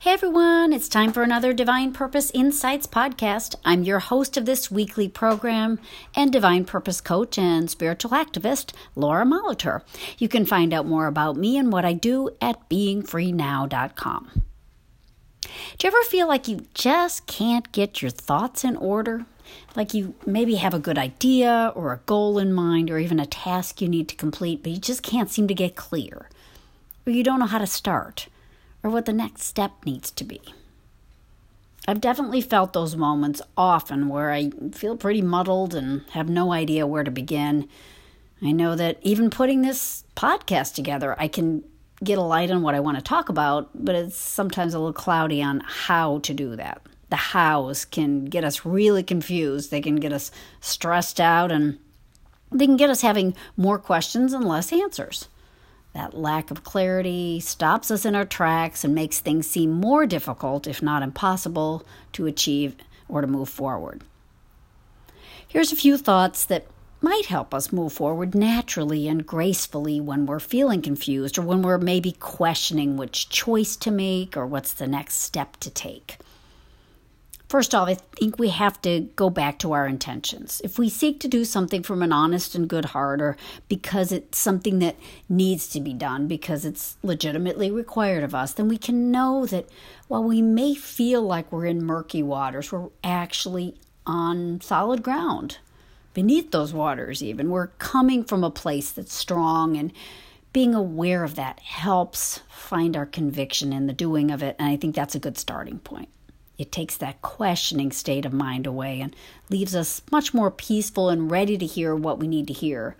Hey everyone, it's time for another Divine Purpose Insights podcast. I'm your host of this weekly program and Divine Purpose coach and spiritual activist, Laura Molitor. You can find out more about me and what I do at beingfreenow.com. Do you ever feel like you just can't get your thoughts in order? Like you maybe have a good idea or a goal in mind or even a task you need to complete, but you just can't seem to get clear, or you don't know how to start or what the next step needs to be. I've definitely felt those moments often where I feel pretty muddled and have no idea where to begin. I know that even putting this podcast together, I can get a light on what I want to talk about, but it's sometimes a little cloudy on how to do that. The hows can get us really confused, they can get us stressed out, and they can get us having more questions and less answers. That lack of clarity stops us in our tracks and makes things seem more difficult, if not impossible, to achieve or to move forward. Here's a few thoughts that might help us move forward naturally and gracefully when we're feeling confused or when we're maybe questioning which choice to make or what's the next step to take. First off, I think we have to go back to our intentions. If we seek to do something from an honest and good heart, or because it's something that needs to be done, because it's legitimately required of us, then we can know that while we may feel like we're in murky waters, we're actually on solid ground. Beneath those waters, even. We're coming from a place that's strong, and being aware of that helps find our conviction in the doing of it. And I think that's a good starting point. It takes that questioning state of mind away and leaves us much more peaceful and ready to hear what we need to hear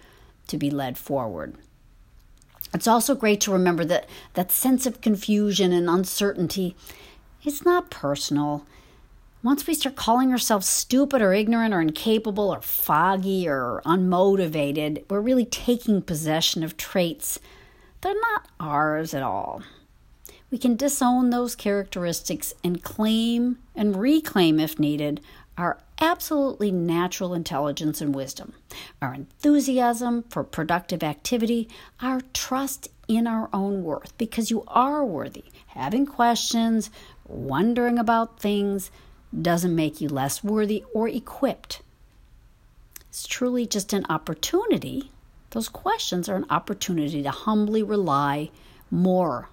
to be led forward. It's also great to remember that that sense of confusion and uncertainty is not personal. Once we start calling ourselves stupid or ignorant or incapable or foggy or unmotivated, we're really taking possession of traits that are not ours at all we can disown those characteristics and claim and reclaim, if needed, our absolutely natural intelligence and wisdom, our enthusiasm for productive activity, our trust in our own worth, because you are worthy. Having questions, wondering about things, doesn't make you less worthy or equipped. It's truly just an opportunity. Those questions are an opportunity to humbly rely more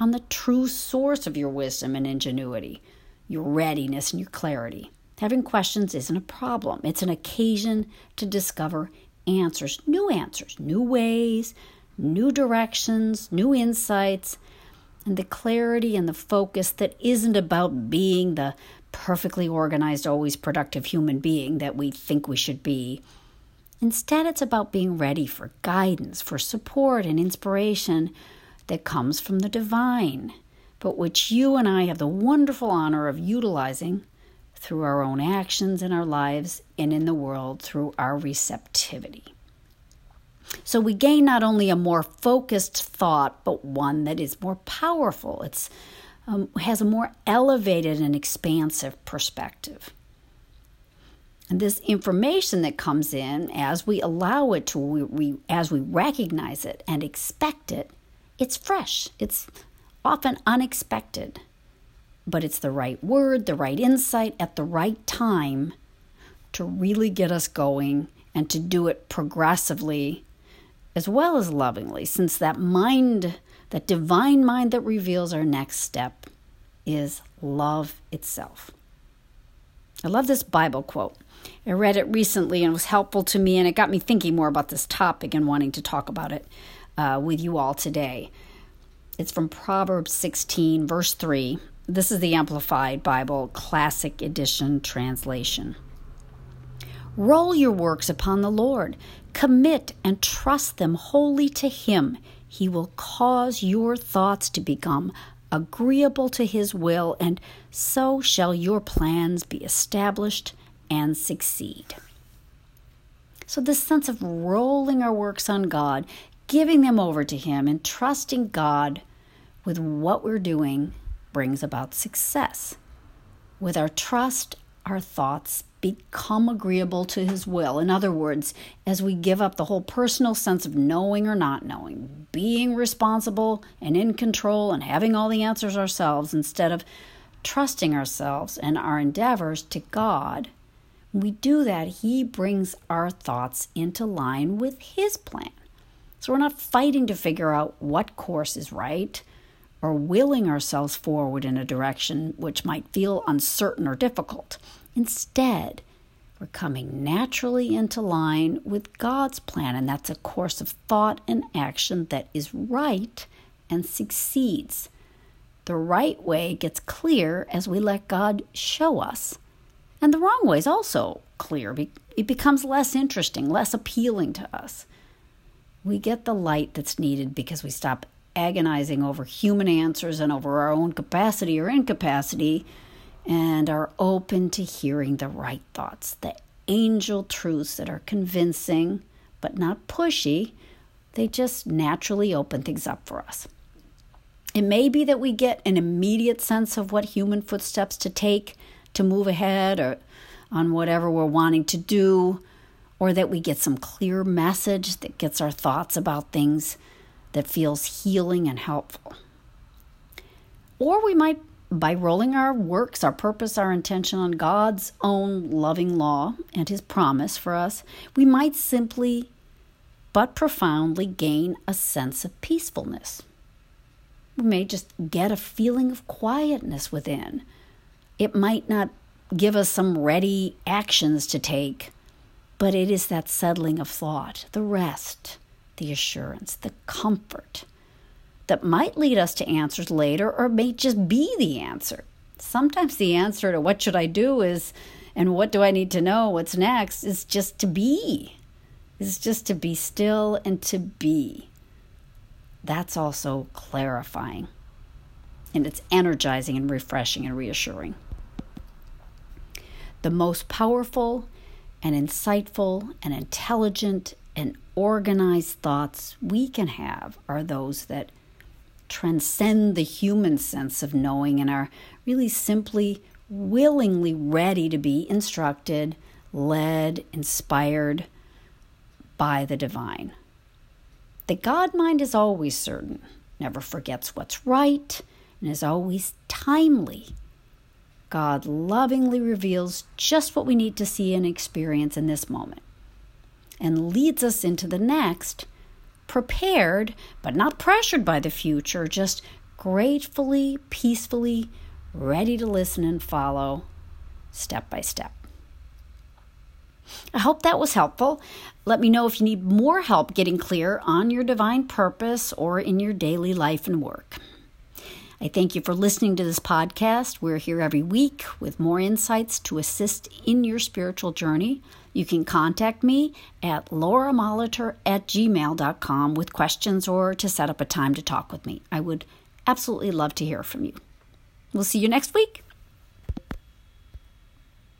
on the true source of your wisdom and ingenuity, your readiness and your clarity. Having questions isn't a problem, it's an occasion to discover answers, new answers, new ways, new directions, new insights, and the clarity and the focus that isn't about being the perfectly organized, always productive human being that we think we should be. Instead, it's about being ready for guidance, for support and inspiration that comes from the divine, but which you and I have the wonderful honor of utilizing through our own actions in our lives and in the world through our receptivity. So we gain not only a more focused thought, but one that is more powerful. It's um, has a more elevated and expansive perspective. And this information that comes in as we allow it to, we, we, as we recognize it and expect it, it's fresh, it's often unexpected, but it's the right word, the right insight at the right time to really get us going and to do it progressively as well as lovingly, since that mind, that divine mind that reveals our next step, is love itself. I love this Bible quote. I read it recently and it was helpful to me, and it got me thinking more about this topic and wanting to talk about it uh, with you all today. It's from Proverbs 16, verse 3. This is the Amplified Bible Classic Edition translation. Roll your works upon the Lord, commit and trust them wholly to Him. He will cause your thoughts to become agreeable to His will, and so shall your plans be established and succeed. So, this sense of rolling our works on God giving them over to Him and trusting God with what we're doing brings about success. With our trust, our thoughts become agreeable to His will. In other words, as we give up the whole personal sense of knowing or not knowing, being responsible and in control and having all the answers ourselves instead of trusting ourselves and our endeavors to God, when we do that, He brings our thoughts into line with His plan. So we're not fighting to figure out what course is right or willing ourselves forward in a direction which might feel uncertain or difficult. Instead, we're coming naturally into line with God's plan, and that's a course of thought and action that is right and succeeds. The right way gets clear as we let God show us. And the wrong way is also clear. It becomes less interesting, less appealing to us. We get the light that's needed because we stop agonizing over human answers and over our own capacity or incapacity and are open to hearing the right thoughts, the angel truths that are convincing but not pushy. They just naturally open things up for us. It may be that we get an immediate sense of what human footsteps to take to move ahead or on whatever we're wanting to do, or that we get some clear message that gets our thoughts about things that feels healing and helpful. Or we might, by rolling our works, our purpose, our intention on God's own loving law and His promise for us, we might simply but profoundly gain a sense of peacefulness. We may just get a feeling of quietness within. It might not give us some ready actions to take, but it is that settling of thought, the rest, the assurance, the comfort that might lead us to answers later or may just be the answer. Sometimes the answer to what should I do is, and what do I need to know, what's next, is just to be. Is just to be still and to be. That's also clarifying. And it's energizing and refreshing and reassuring. The most powerful and insightful and intelligent and organized thoughts we can have are those that transcend the human sense of knowing and are really simply willingly ready to be instructed, led, inspired by the divine. The God mind is always certain, never forgets what's right, and is always timely. God lovingly reveals just what we need to see and experience in this moment and leads us into the next, prepared but not pressured by the future, just gratefully, peacefully, ready to listen and follow step by step. I hope that was helpful. Let me know if you need more help getting clear on your divine purpose or in your daily life and work. I thank you for listening to this podcast. We're here every week with more insights to assist in your spiritual journey. You can contact me at lauramolitor at gmail.com with questions or to set up a time to talk with me. I would absolutely love to hear from you. We'll see you next week.